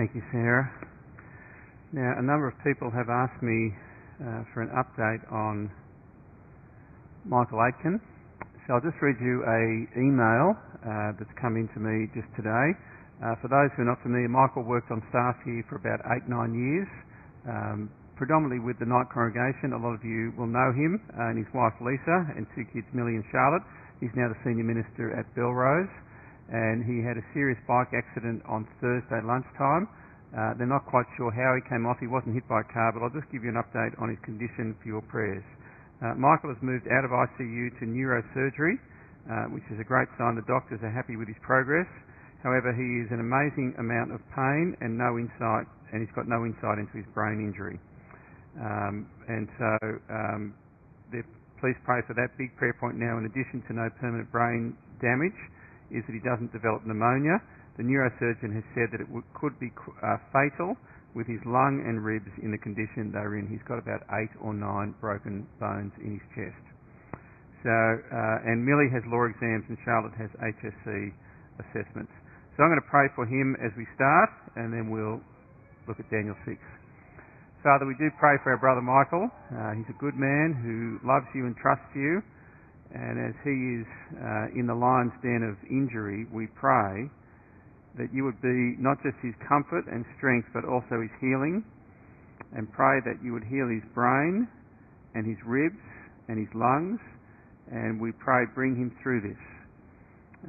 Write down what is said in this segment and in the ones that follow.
Thank you, Sarah. Now, a number of people have asked me uh, for an update on Michael Aitken. So I'll just read you a email uh, that's come in to me just today. Uh, for those who are not familiar, Michael worked on staff here for about eight, nine years, um, predominantly with the night congregation. A lot of you will know him uh, and his wife Lisa and two kids, Millie and Charlotte. He's now the senior minister at Belrose and he had a serious bike accident on Thursday lunchtime. Uh, they're not quite sure how he came off. He wasn't hit by a car, but I'll just give you an update on his condition for your prayers. Uh, Michael has moved out of ICU to neurosurgery, uh, which is a great sign. The doctors are happy with his progress. However, he is an amazing amount of pain and no insight, and he's got no insight into his brain injury. Um, and so, um, please pray for that big prayer point now. In addition to no permanent brain damage, is that he doesn't develop pneumonia. The neurosurgeon has said that it could be uh, fatal with his lung and ribs in the condition they're in. He's got about eight or nine broken bones in his chest. So, uh, and Millie has law exams and Charlotte has HSC assessments. So I'm going to pray for him as we start, and then we'll look at Daniel 6. Father, we do pray for our brother Michael. Uh, he's a good man who loves you and trusts you. And as he is uh, in the lion's den of injury, we pray that you would be not just his comfort and strength, but also his healing. And pray that you would heal his brain and his ribs and his lungs. And we pray, bring him through this.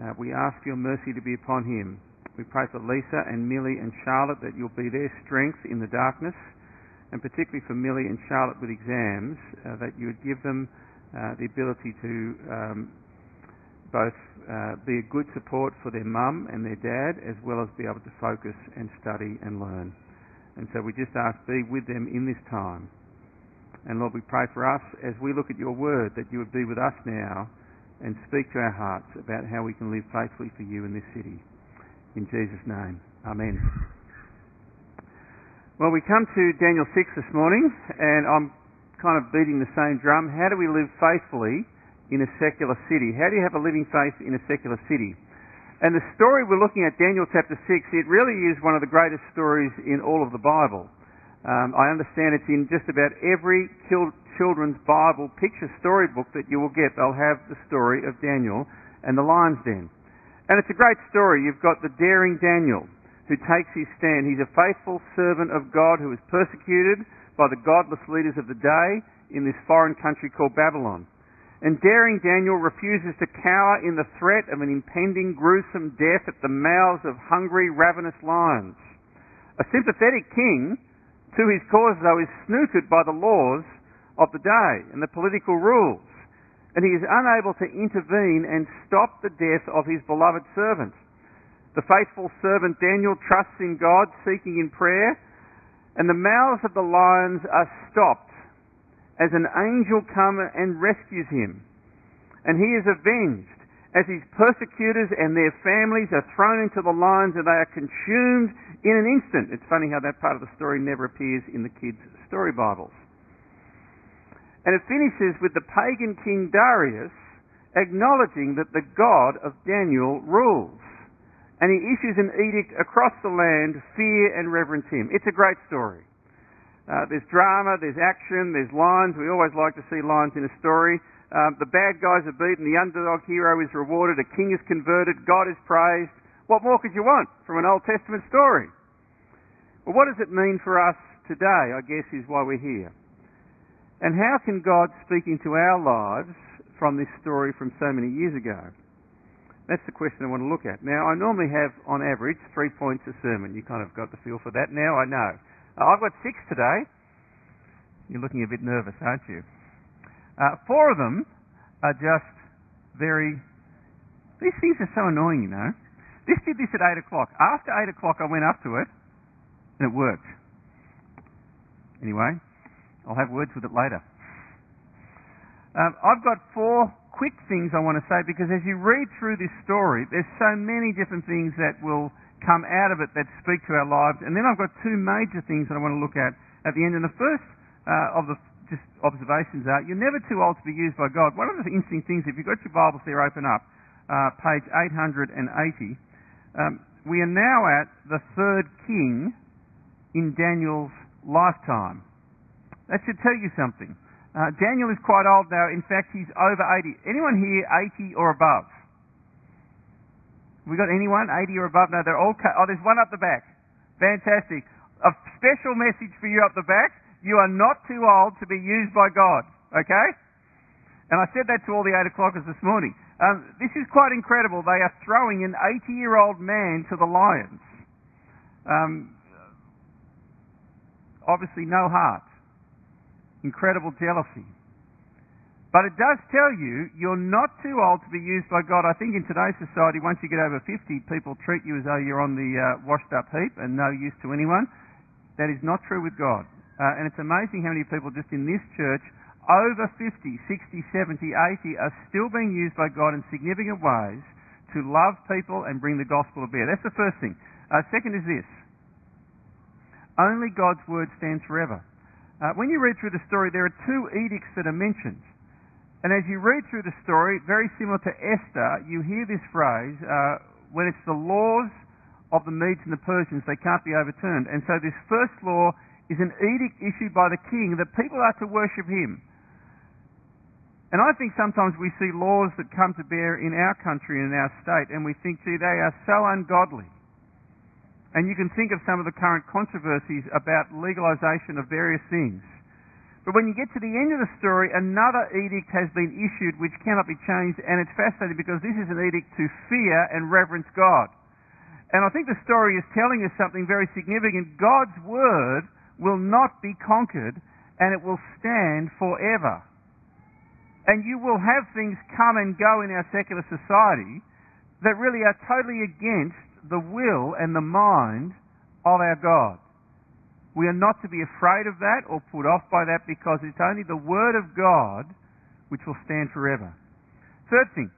Uh, we ask your mercy to be upon him. We pray for Lisa and Millie and Charlotte that you'll be their strength in the darkness, and particularly for Millie and Charlotte with exams, uh, that you would give them uh, the ability to um, both uh, be a good support for their mum and their dad, as well as be able to focus and study and learn. And so we just ask, be with them in this time. And Lord, we pray for us as we look at your word that you would be with us now and speak to our hearts about how we can live faithfully for you in this city. In Jesus' name, Amen. Well, we come to Daniel 6 this morning, and I'm kind of beating the same drum. How do we live faithfully in a secular city? How do you have a living faith in a secular city? And the story we're looking at, Daniel chapter 6, it really is one of the greatest stories in all of the Bible. Um, I understand it's in just about every children's Bible picture storybook that you will get. They'll have the story of Daniel and the lion's den. And it's a great story. You've got the daring Daniel who takes his stand. He's a faithful servant of God who is persecuted by the godless leaders of the day in this foreign country called Babylon. And daring Daniel refuses to cower in the threat of an impending gruesome death at the mouths of hungry, ravenous lions. A sympathetic king, to his cause though, is snookered by the laws of the day and the political rules. And he is unable to intervene and stop the death of his beloved servant. The faithful servant Daniel trusts in God, seeking in prayer and the mouths of the lions are stopped as an angel comes and rescues him. And he is avenged as his persecutors and their families are thrown into the lions and they are consumed in an instant. It's funny how that part of the story never appears in the kids' story Bibles. And it finishes with the pagan king Darius acknowledging that the God of Daniel rules and he issues an edict across the land, fear and reverence him. It's a great story. Uh, there's drama, there's action, there's lines. We always like to see lines in a story. Um, the bad guys are beaten, the underdog hero is rewarded, a king is converted, God is praised. What more could you want from an Old Testament story? Well, what does it mean for us today, I guess, is why we're here. And how can God speak into our lives from this story from so many years ago? That's the question I want to look at. Now, I normally have, on average, three points a sermon. You kind of got the feel for that now, I know. Uh, I've got six today. You're looking a bit nervous, aren't you? Uh, four of them are just very. These things are so annoying, you know. This did this at 8 o'clock. After 8 o'clock, I went up to it, and it worked. Anyway, I'll have words with it later. Um, I've got four quick things I want to say because as you read through this story, there's so many different things that will come out of it that speak to our lives. And then I've got two major things that I want to look at at the end. And the first uh, of the just observations are you're never too old to be used by God. One of the interesting things, if you've got your Bibles there open up, uh, page 880, um, we are now at the third king in Daniel's lifetime. That should tell you something. Uh, Daniel is quite old now. In fact, he's over 80. Anyone here 80 or above? We got anyone 80 or above? No, they're all. Ca- oh, there's one up the back. Fantastic. A special message for you up the back. You are not too old to be used by God. Okay? And I said that to all the 8 o'clockers this morning. Um, this is quite incredible. They are throwing an 80 year old man to the lions. Um, obviously, no heart incredible jealousy. But it does tell you you're not too old to be used by God. I think in today's society, once you get over 50, people treat you as though you're on the uh, washed up heap and no use to anyone. That is not true with God. Uh, and it's amazing how many people just in this church, over 50, 60, 70, 80, are still being used by God in significant ways to love people and bring the gospel to bear. That's the first thing. Uh, second is this only God's word stands forever. Uh, when you read through the story, there are two edicts that are mentioned. And as you read through the story, very similar to Esther, you hear this phrase, uh, when it's the laws of the Medes and the Persians, they can't be overturned. And so this first law is an edict issued by the king that people are to worship him. And I think sometimes we see laws that come to bear in our country and in our state, and we think, gee, they are so ungodly. And you can think of some of the current controversies about legalisation of various things. But when you get to the end of the story, another edict has been issued which cannot be changed, and it's fascinating because this is an edict to fear and reverence God. And I think the story is telling us something very significant. God's word will not be conquered, and it will stand forever. And you will have things come and go in our secular society that really are totally against the will and the mind of our God. We are not to be afraid of that or put off by that because it's only the Word of God which will stand forever. Third thing,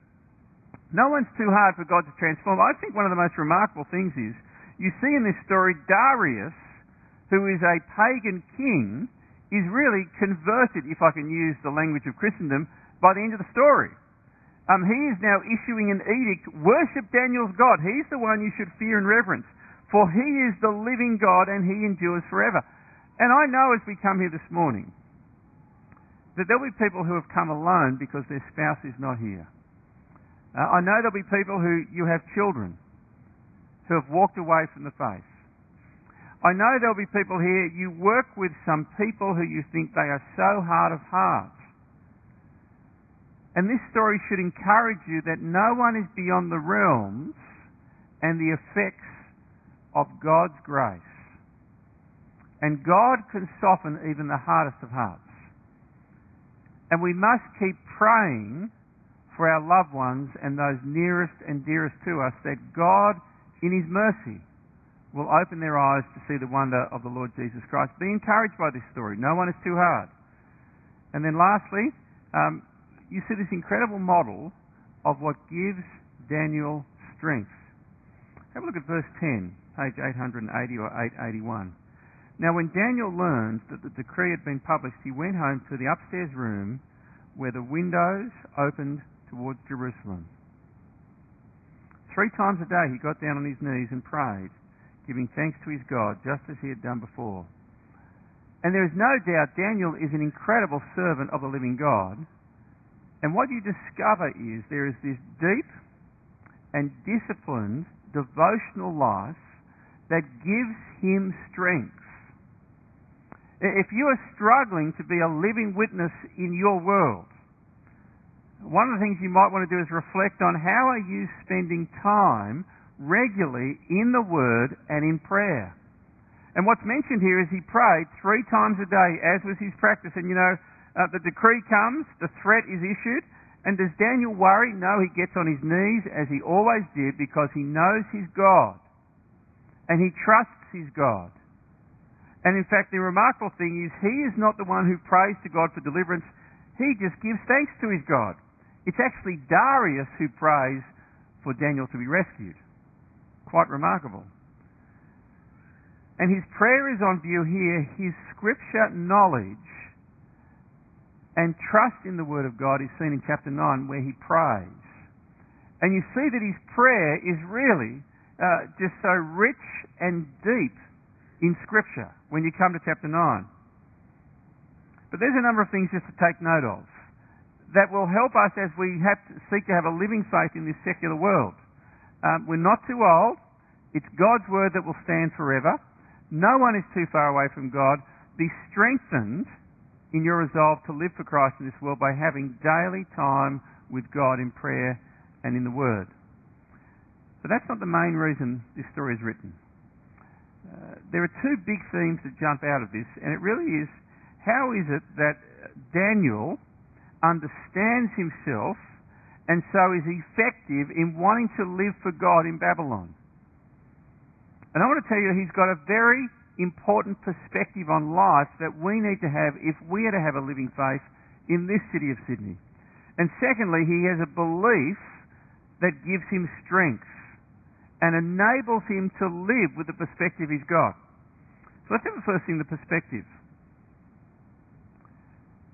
no one's too hard for God to transform. I think one of the most remarkable things is you see in this story Darius, who is a pagan king, is really converted, if I can use the language of Christendom, by the end of the story um, he is now issuing an edict worship Daniel's God. He's the one you should fear and reverence. For he is the living God and he endures forever. And I know as we come here this morning that there'll be people who have come alone because their spouse is not here. Uh, I know there'll be people who you have children who have walked away from the faith. I know there'll be people here, you work with some people who you think they are so hard of heart and this story should encourage you that no one is beyond the realms and the effects of God's grace. And God can soften even the hardest of hearts. And we must keep praying for our loved ones and those nearest and dearest to us that God, in His mercy, will open their eyes to see the wonder of the Lord Jesus Christ. Be encouraged by this story. No one is too hard. And then lastly, um, you see this incredible model of what gives Daniel strength. Have a look at verse 10, page 880 or 881. Now, when Daniel learned that the decree had been published, he went home to the upstairs room where the windows opened towards Jerusalem. Three times a day he got down on his knees and prayed, giving thanks to his God, just as he had done before. And there is no doubt Daniel is an incredible servant of the living God, and what you discover is there is this deep and disciplined devotional life that gives him strength. If you are struggling to be a living witness in your world, one of the things you might want to do is reflect on how are you spending time regularly in the Word and in prayer. And what's mentioned here is he prayed three times a day, as was his practice. And you know, uh, the decree comes, the threat is issued, and does Daniel worry? No, he gets on his knees as he always did because he knows his God and he trusts his God. And in fact, the remarkable thing is he is not the one who prays to God for deliverance. He just gives thanks to his God. It's actually Darius who prays for Daniel to be rescued. Quite remarkable. And his prayer is on view here. His scripture knowledge and trust in the Word of God is seen in chapter 9 where he prays. And you see that his prayer is really uh, just so rich and deep in Scripture when you come to chapter 9. But there's a number of things just to take note of that will help us as we to seek to have a living faith in this secular world. Um, we're not too old. It's God's word that will stand forever. No one is too far away from God. Be strengthened in your resolve to live for Christ in this world by having daily time with God in prayer and in the Word. But that's not the main reason this story is written. Uh, there are two big themes that jump out of this, and it really is how is it that Daniel understands himself and so is effective in wanting to live for God in Babylon? And I want to tell you, he's got a very important perspective on life that we need to have if we are to have a living faith in this city of Sydney. And secondly, he has a belief that gives him strength and enables him to live with the perspective he's got. So let's have the first thing the perspective.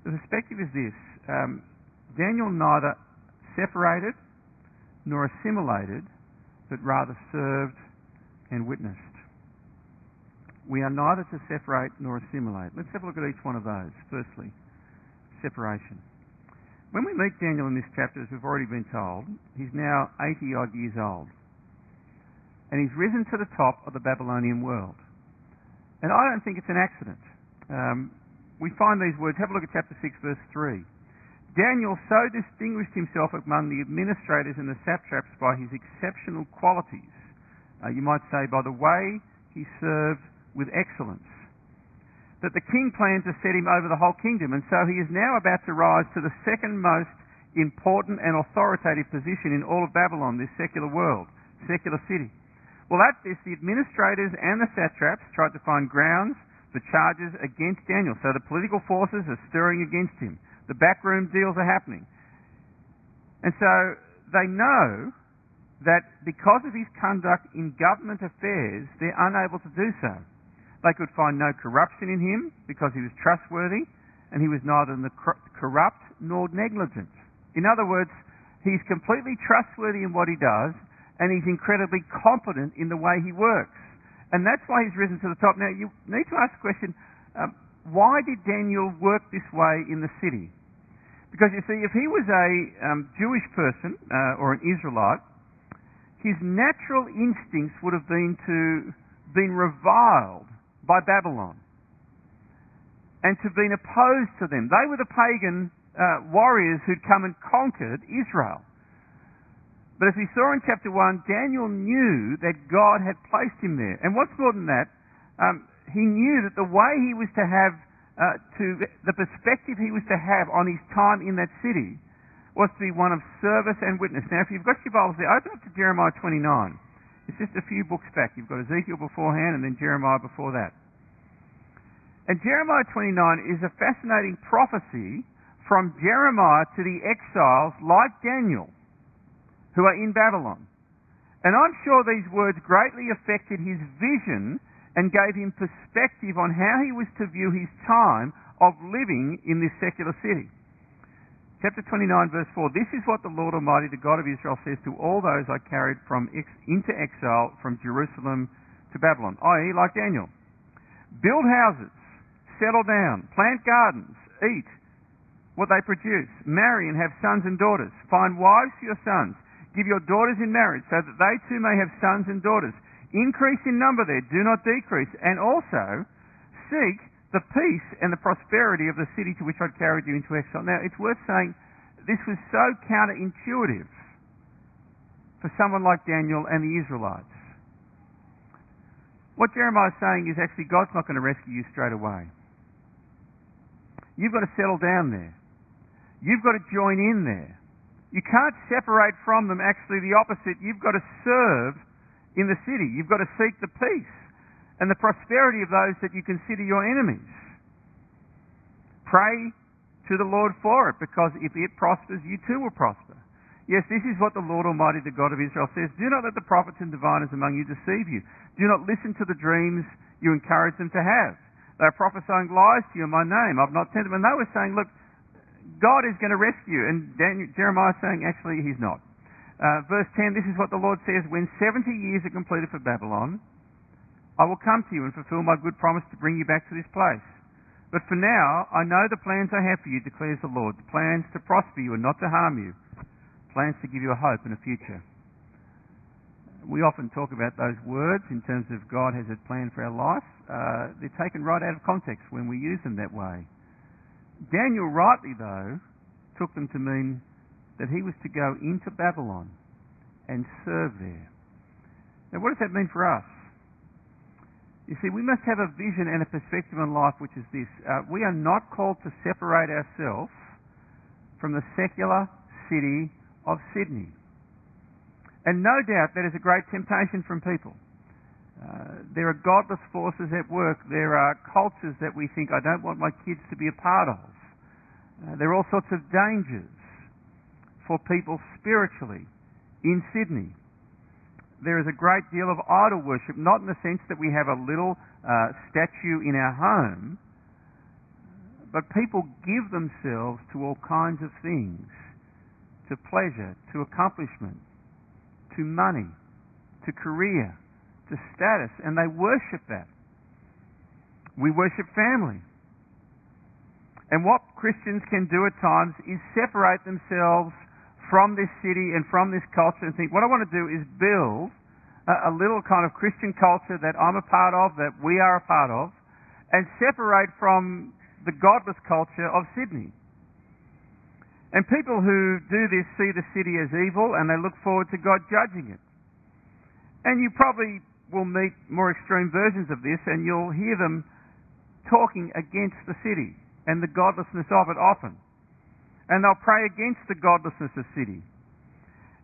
The perspective is this um, Daniel neither separated nor assimilated, but rather served and witnessed. We are neither to separate nor assimilate. Let's have a look at each one of those. Firstly, separation. When we meet Daniel in this chapter, as we've already been told, he's now 80 odd years old. And he's risen to the top of the Babylonian world. And I don't think it's an accident. Um, we find these words, have a look at chapter 6, verse 3. Daniel so distinguished himself among the administrators and the satraps by his exceptional qualities. Uh, you might say by the way he served with excellence. That the king planned to set him over the whole kingdom, and so he is now about to rise to the second most important and authoritative position in all of Babylon, this secular world, secular city. Well, at this, the administrators and the satraps tried to find grounds for charges against Daniel. So the political forces are stirring against him. The backroom deals are happening. And so they know that because of his conduct in government affairs, they're unable to do so. They could find no corruption in him because he was trustworthy and he was neither corrupt nor negligent. In other words, he's completely trustworthy in what he does and he's incredibly competent in the way he works. And that's why he's risen to the top. Now, you need to ask the question um, why did Daniel work this way in the city? Because you see, if he was a um, Jewish person uh, or an Israelite, his natural instincts would have been to been reviled by Babylon and to have been opposed to them. They were the pagan uh, warriors who'd come and conquered Israel. But as we saw in chapter 1, Daniel knew that God had placed him there. And what's more than that, um, he knew that the way he was to have, uh, to the perspective he was to have on his time in that city was to be one of service and witness. Now, if you've got your Bibles there, open up to Jeremiah 29. It's just a few books back. You've got Ezekiel beforehand and then Jeremiah before that. And Jeremiah 29 is a fascinating prophecy from Jeremiah to the exiles like Daniel who are in Babylon. And I'm sure these words greatly affected his vision and gave him perspective on how he was to view his time of living in this secular city. Chapter 29, verse 4 This is what the Lord Almighty, the God of Israel, says to all those I carried from ex- into exile from Jerusalem to Babylon, i.e., like Daniel. Build houses, settle down, plant gardens, eat what they produce, marry and have sons and daughters, find wives for your sons, give your daughters in marriage so that they too may have sons and daughters. Increase in number there, do not decrease, and also seek the peace and the prosperity of the city to which I'd carried you into exile. Now, it's worth saying this was so counterintuitive for someone like Daniel and the Israelites. What Jeremiah is saying is actually God's not going to rescue you straight away. You've got to settle down there. You've got to join in there. You can't separate from them. Actually, the opposite. You've got to serve in the city. You've got to seek the peace and the prosperity of those that you consider your enemies. Pray to the Lord for it, because if it prospers, you too will prosper. Yes, this is what the Lord Almighty, the God of Israel, says. Do not let the prophets and diviners among you deceive you. Do not listen to the dreams you encourage them to have. They are prophesying lies to you in my name. I've not sent them. And they were saying, look, God is going to rescue. And Daniel, Jeremiah is saying, actually, he's not. Uh, verse 10, this is what the Lord says. When 70 years are completed for Babylon, I will come to you and fulfill my good promise to bring you back to this place. But for now, I know the plans I have for you, declares the Lord. The plans to prosper you and not to harm you. Plans to give you a hope and a future. We often talk about those words in terms of God has a plan for our life. Uh, they're taken right out of context when we use them that way. Daniel rightly, though, took them to mean that he was to go into Babylon and serve there. Now, what does that mean for us? You see, we must have a vision and a perspective on life which is this. Uh, we are not called to separate ourselves from the secular city of Sydney. And no doubt that is a great temptation from people. Uh, there are godless forces at work. There are cultures that we think, I don't want my kids to be a part of. Uh, there are all sorts of dangers for people spiritually in Sydney there is a great deal of idol worship, not in the sense that we have a little uh, statue in our home, but people give themselves to all kinds of things to pleasure, to accomplishment, to money, to career, to status, and they worship that. We worship family. And what Christians can do at times is separate themselves from this city and from this culture and think, what I want to do is build a, a little kind of Christian culture that I'm a part of, that we are a part of, and separate from the godless culture of Sydney. And people who do this see the city as evil and they look forward to God judging it. And you probably will meet more extreme versions of this and you'll hear them talking against the city and the godlessness of it often and they'll pray against the godlessness of city.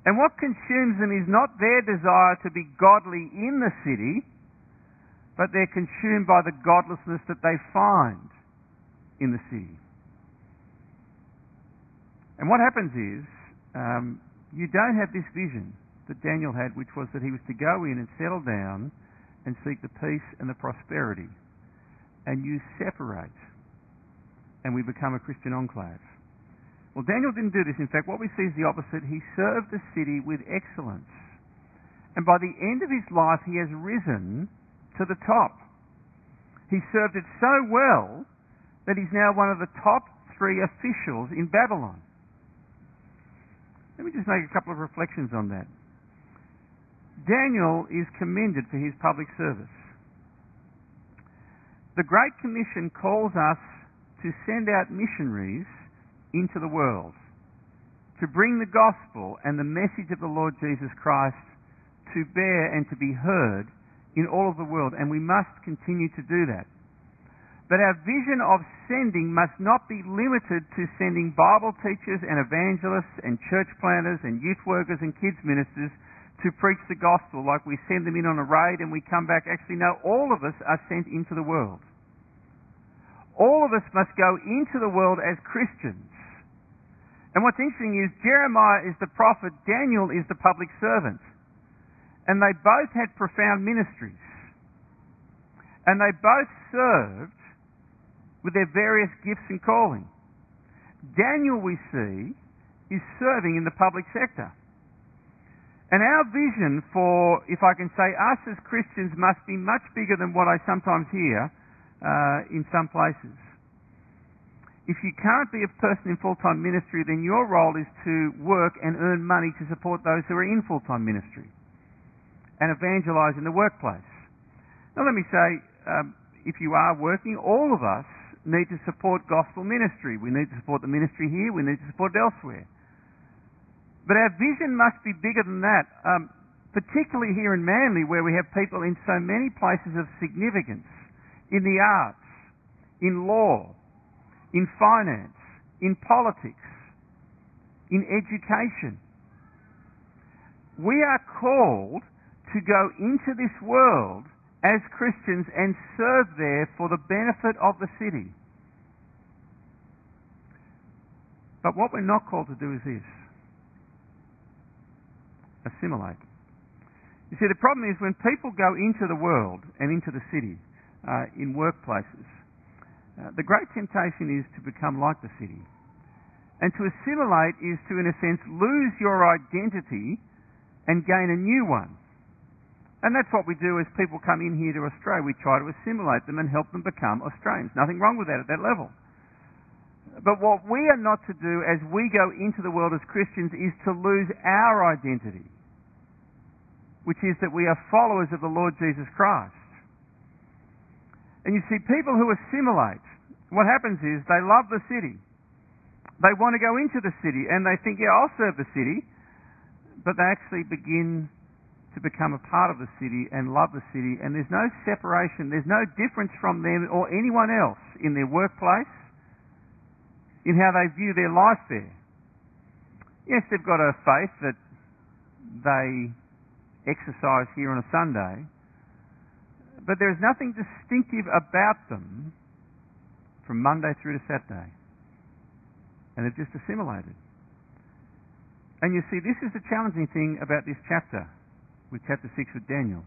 And what consumes them is not their desire to be godly in the city, but they're consumed by the godlessness that they find in the city. And what happens is, um, you don't have this vision that Daniel had, which was that he was to go in and settle down and seek the peace and the prosperity. And you separate, and we become a Christian enclave. Well, Daniel didn't do this. In fact, what we see is the opposite. He served the city with excellence. And by the end of his life, he has risen to the top. He served it so well that he's now one of the top three officials in Babylon. Let me just make a couple of reflections on that. Daniel is commended for his public service. The Great Commission calls us to send out missionaries into the world to bring the gospel and the message of the Lord Jesus Christ to bear and to be heard in all of the world, and we must continue to do that. But our vision of sending must not be limited to sending Bible teachers and evangelists and church planters and youth workers and kids ministers to preach the gospel like we send them in on a raid and we come back. Actually, no, all of us are sent into the world. All of us must go into the world as Christians and what's interesting is Jeremiah is the prophet, Daniel is the public servant. And they both had profound ministries. And they both served with their various gifts and calling. Daniel, we see, is serving in the public sector. And our vision for, if I can say, us as Christians must be much bigger than what I sometimes hear uh, in some places if you can't be a person in full-time ministry, then your role is to work and earn money to support those who are in full-time ministry and evangelize in the workplace. Now let me say, um, if you are working, all of us need to support gospel ministry. We need to support the ministry here, we need to support it elsewhere. But our vision must be bigger than that, um, particularly here in Manly where we have people in so many places of significance, in the arts, in law, in finance, in politics, in education. We are called to go into this world as Christians and serve there for the benefit of the city. But what we're not called to do is this assimilate. You see, the problem is when people go into the world and into the city uh, in workplaces, uh, the great temptation is to become like the city. And to assimilate is to, in a sense, lose your identity and gain a new one. And that's what we do as people come in here to Australia. We try to assimilate them and help them become Australians. Nothing wrong with that at that level. But what we are not to do as we go into the world as Christians is to lose our identity, which is that we are followers of the Lord Jesus Christ. And you see, people who assimilate, what happens is they love the city. They want to go into the city and they think, yeah, I'll serve the city. But they actually begin to become a part of the city and love the city, and there's no separation, there's no difference from them or anyone else in their workplace, in how they view their life there. Yes, they've got a faith that they exercise here on a Sunday, but there is nothing distinctive about them from Monday through to Saturday. And they've just assimilated. And you see, this is the challenging thing about this chapter, with chapter 6 with Daniel.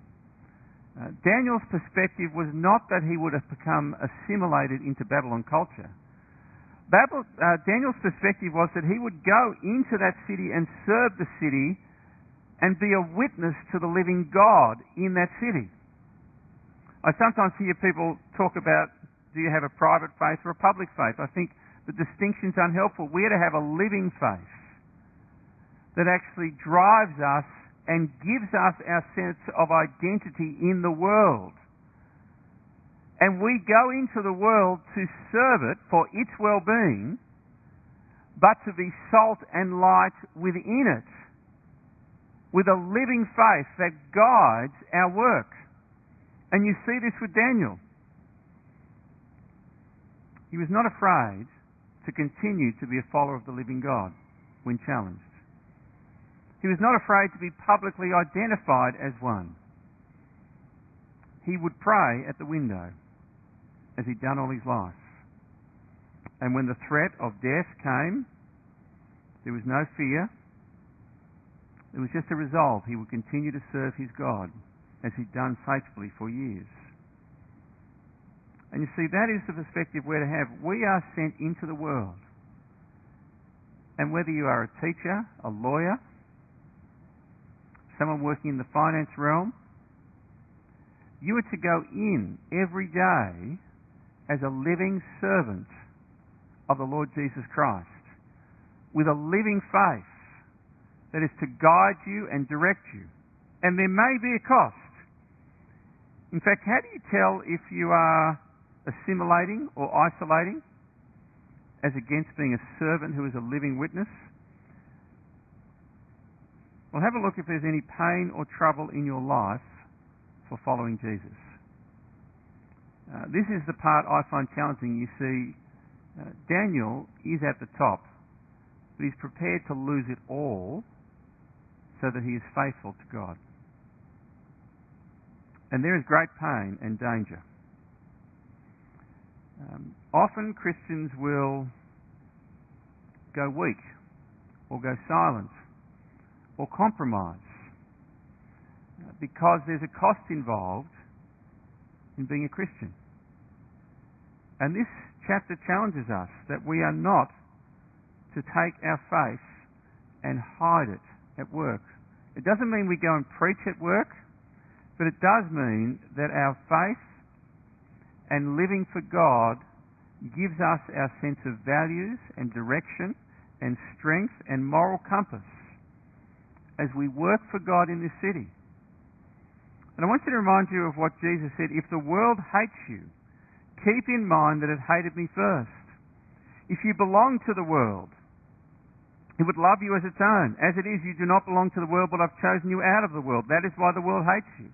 Uh, Daniel's perspective was not that he would have become assimilated into Babylon culture. Babel, uh, Daniel's perspective was that he would go into that city and serve the city and be a witness to the living God in that city. I sometimes hear people talk about do you have a private faith or a public faith? I think the distinction's unhelpful. We're to have a living faith that actually drives us and gives us our sense of identity in the world. And we go into the world to serve it for its well-being, but to be salt and light within it, with a living faith that guides our work. And you see this with Daniel. He was not afraid to continue to be a follower of the living God when challenged. He was not afraid to be publicly identified as one. He would pray at the window as he'd done all his life. And when the threat of death came, there was no fear. It was just a resolve he would continue to serve his God as he'd done faithfully for years. And you see, that is the perspective we're to have. We are sent into the world. And whether you are a teacher, a lawyer, someone working in the finance realm, you are to go in every day as a living servant of the Lord Jesus Christ with a living faith that is to guide you and direct you. And there may be a cost. In fact, how do you tell if you are assimilating or isolating as against being a servant who is a living witness? Well, have a look if there's any pain or trouble in your life for following Jesus. Uh, this is the part I find challenging. You see, uh, Daniel is at the top, but he's prepared to lose it all so that he is faithful to God. And there is great pain and danger. Um, often Christians will go weak or go silent or compromise uh, because there's a cost involved in being a Christian. And this chapter challenges us that we are not to take our faith and hide it at work. It doesn't mean we go and preach at work, but it does mean that our faith and living for God gives us our sense of values and direction and strength and moral compass as we work for God in this city. And I want you to remind you of what Jesus said if the world hates you, keep in mind that it hated me first. If you belong to the world, it would love you as its own. As it is, you do not belong to the world, but I've chosen you out of the world. That is why the world hates you.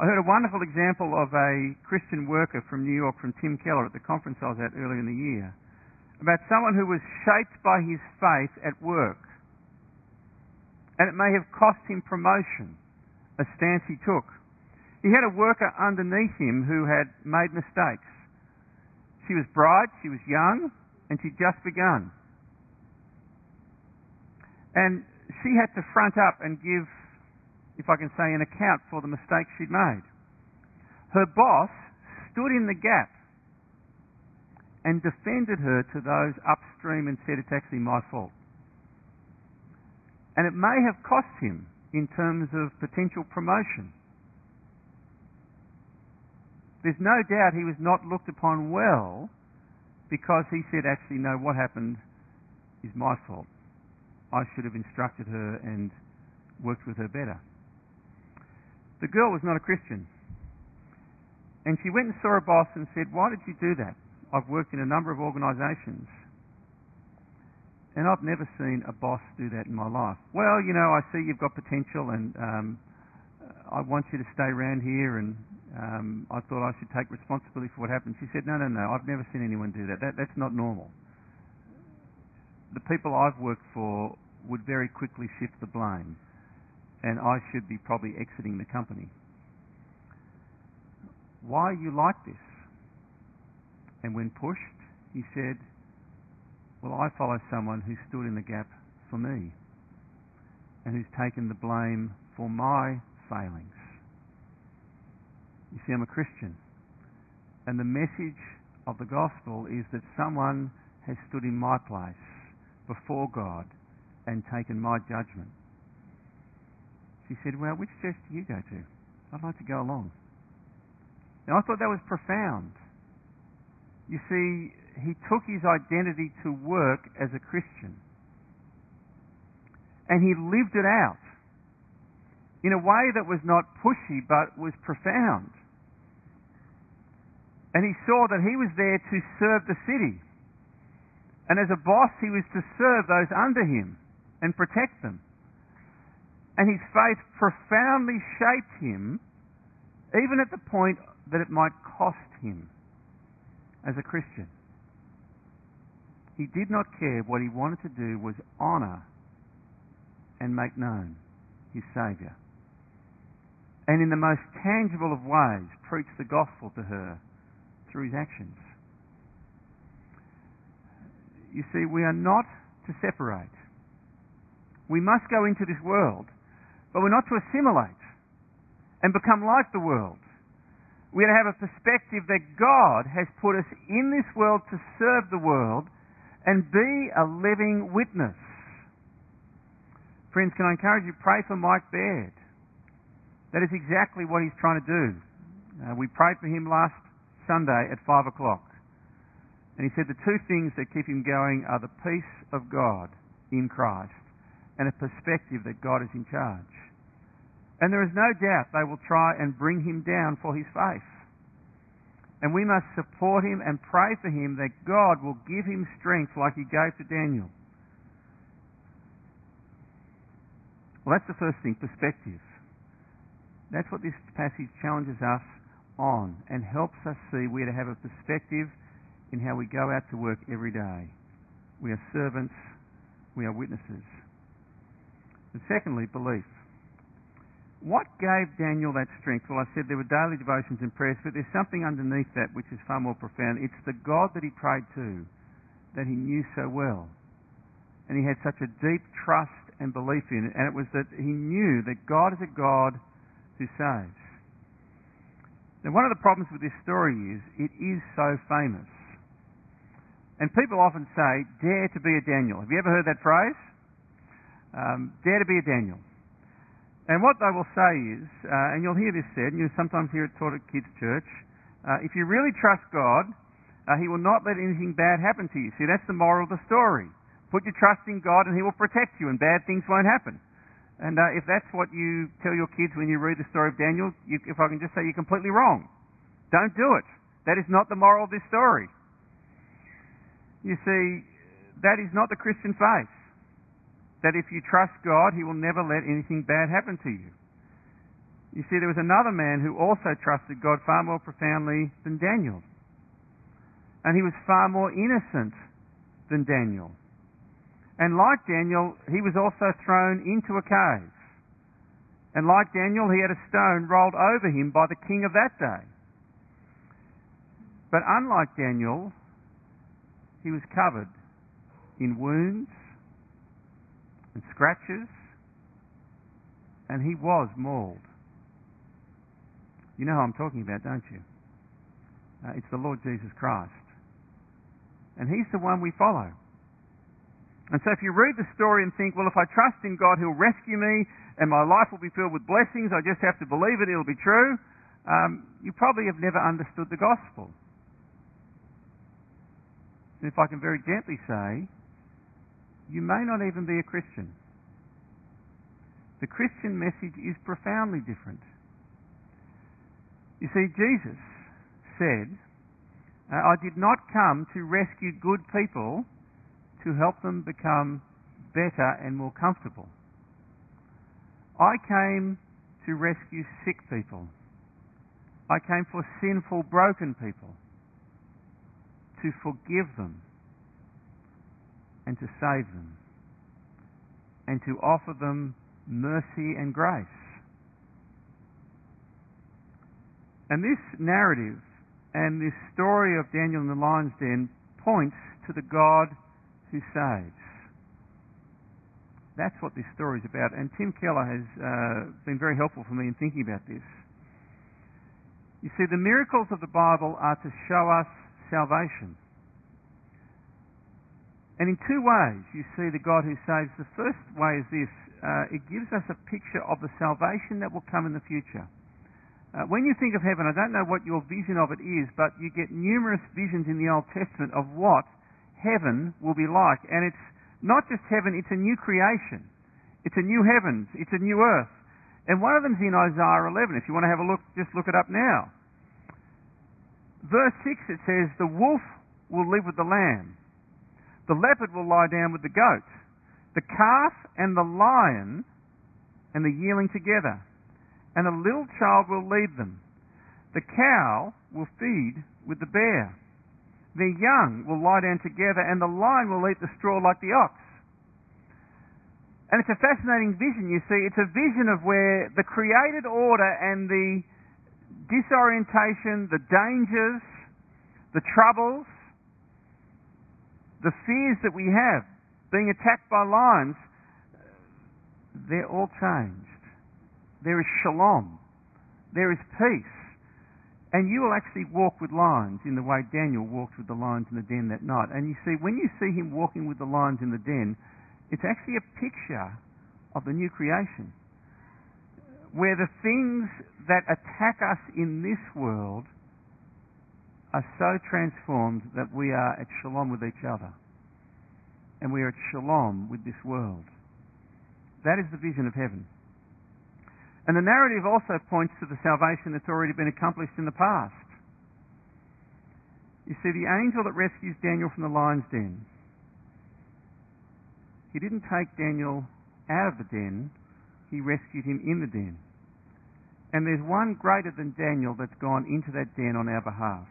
I heard a wonderful example of a Christian worker from New York, from Tim Keller, at the conference I was at earlier in the year, about someone who was shaped by his faith at work. And it may have cost him promotion, a stance he took. He had a worker underneath him who had made mistakes. She was bright, she was young, and she'd just begun. And she had to front up and give, if I can say, an account for the mistakes she'd made. Her boss stood in the gap and defended her to those upstream and said it's actually my fault. And it may have cost him in terms of potential promotion. There's no doubt he was not looked upon well because he said, actually, no, what happened is my fault. I should have instructed her and worked with her better. The girl was not a Christian. And she went and saw her boss and said, Why did you do that? I've worked in a number of organisations. And I've never seen a boss do that in my life. Well, you know, I see you've got potential and um, I want you to stay around here and um, I thought I should take responsibility for what happened. She said, no, no, no, I've never seen anyone do that. that. That's not normal. The people I've worked for would very quickly shift the blame and I should be probably exiting the company. Why are you like this? And when pushed, he said, Well, I follow someone who stood in the gap for me and who's taken the blame for my failings. You see, I'm a Christian. And the message of the gospel is that someone has stood in my place before God and taken my judgment. She said, Well, which church do you go to? I'd like to go along. Now, I thought that was profound. You see, he took his identity to work as a Christian. And he lived it out in a way that was not pushy but was profound. And he saw that he was there to serve the city. And as a boss, he was to serve those under him and protect them. And his faith profoundly shaped him, even at the point that it might cost him as a Christian. He did not care. What he wanted to do was honour and make known his Saviour. And in the most tangible of ways, preach the gospel to her through his actions. You see, we are not to separate. We must go into this world but we're not to assimilate and become like the world. We're to have a perspective that God has put us in this world to serve the world and be a living witness. Friends, can I encourage you, pray for Mike Baird. That is exactly what he's trying to do. Uh, we prayed for him last Sunday at 5 o'clock. And he said the two things that keep him going are the peace of God in Christ and a perspective that God is in charge. And there is no doubt they will try and bring him down for his faith. And we must support him and pray for him that God will give him strength like he gave to Daniel. Well, that's the first thing perspective. That's what this passage challenges us on and helps us see we're to have a perspective in how we go out to work every day. We are servants, we are witnesses. And secondly, belief. What gave Daniel that strength? Well, I said there were daily devotions and prayers, but there's something underneath that which is far more profound. It's the God that he prayed to, that he knew so well. And he had such a deep trust and belief in it, and it was that he knew that God is a God who saves. Now, one of the problems with this story is it is so famous. And people often say, dare to be a Daniel. Have you ever heard that phrase? Um, dare to be a Daniel. And what they will say is, uh, and you'll hear this said, and you sometimes hear it taught at kids' church, uh, if you really trust God, uh, He will not let anything bad happen to you. See, that's the moral of the story. Put your trust in God and He will protect you and bad things won't happen. And uh, if that's what you tell your kids when you read the story of Daniel, you, if I can just say you're completely wrong. Don't do it. That is not the moral of this story. You see, that is not the Christian faith that if you trust God, He will never let anything bad happen to you. You see, there was another man who also trusted God far more profoundly than Daniel. And he was far more innocent than Daniel. And like Daniel, he was also thrown into a cave. And like Daniel, he had a stone rolled over him by the king of that day. But unlike Daniel, he was covered in wounds and scratches, and he was mauled. You know who I'm talking about, don't you? Uh, it's the Lord Jesus Christ. And he's the one we follow. And so if you read the story and think, well, if I trust in God, He'll rescue me and my life will be filled with blessings, I just have to believe it, it'll be true, um, you probably have never understood the gospel. And if I can very gently say, you may not even be a Christian. The Christian message is profoundly different. You see, Jesus said, uh, I did not come to rescue good people to help them become better and more comfortable. I came to rescue sick people. I came for sinful, broken people to forgive them and to save them and to offer them mercy and grace. And this narrative and this story of Daniel in the lion's den points to the God who saves. That's what this story is about. And Tim Keller has uh, been very helpful for me in thinking about this. You see, the miracles of the Bible are to show us salvation. And in two ways, you see the God who saves. The first way is this uh, it gives us a picture of the salvation that will come in the future. Uh, when you think of heaven, I don't know what your vision of it is, but you get numerous visions in the Old Testament of what heaven will be like. And it's not just heaven, it's a new creation. It's a new heavens. It's a new earth. And one of them's in Isaiah 11. If you want to have a look, just look it up now. Verse 6 it says, The wolf will live with the lamb. The leopard will lie down with the goat. The calf and the lion and the yearling together. And a little child will lead them. The cow will feed with the bear. Their young will lie down together, and the lion will eat the straw like the ox. And it's a fascinating vision, you see. It's a vision of where the created order and the disorientation, the dangers, the troubles, the fears that we have, being attacked by lions, they're all changed. There is shalom. There is peace. And you will actually walk with lions in the way Daniel walked with the lions in the den that night. And you see, when you see him walking with the lions in the den, it's actually a picture of the new creation. Where the things that attack us in this world are so transformed that we are at shalom with each other. And we are at shalom with this world. That is the vision of heaven. And the narrative also points to the salvation that's already been accomplished in the past. You see, the angel that rescues Daniel from the lion's den, he didn't take Daniel out of the den, he rescued him in the den. And there's one greater than Daniel that's gone into that den on our behalf.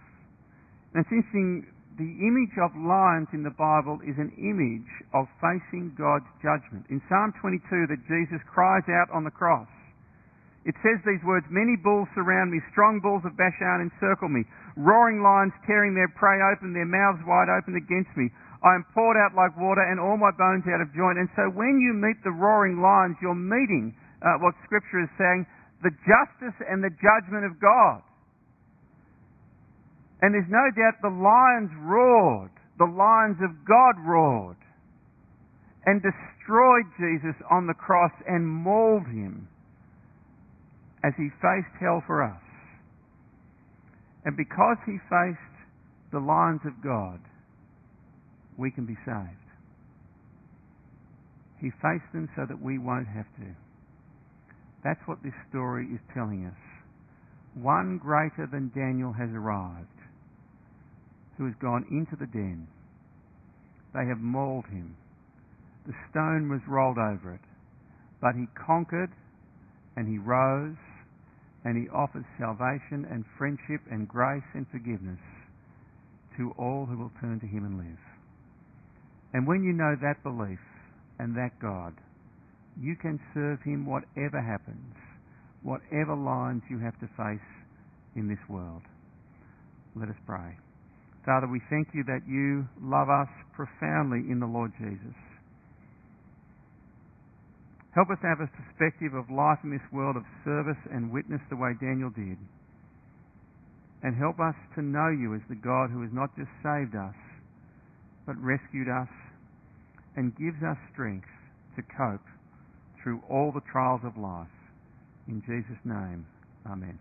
And it's interesting, the image of lions in the Bible is an image of facing God's judgment. In Psalm 22 that Jesus cries out on the cross, it says these words, Many bulls surround me, strong bulls of Bashan encircle me, roaring lions tearing their prey open, their mouths wide open against me. I am poured out like water and all my bones out of joint. And so when you meet the roaring lions, you're meeting uh, what Scripture is saying, the justice and the judgment of God. And there's no doubt the lions roared, the lions of God roared and destroyed Jesus on the cross and mauled him as he faced hell for us. And because he faced the lions of God, we can be saved. He faced them so that we won't have to. That's what this story is telling us. One greater than Daniel has arrived, who has gone into the den. They have mauled him. The stone was rolled over it. But he conquered and he rose and he offers salvation and friendship and grace and forgiveness to all who will turn to him and live. And when you know that belief and that God, you can serve him whatever happens, whatever lines you have to face in this world. Let us pray. Father, we thank you that you love us profoundly in the Lord Jesus. Help us have a perspective of life in this world of service and witness the way Daniel did. And help us to know you as the God who has not just saved us, but rescued us and gives us strength to cope through all the trials of life. In Jesus' name, Amen.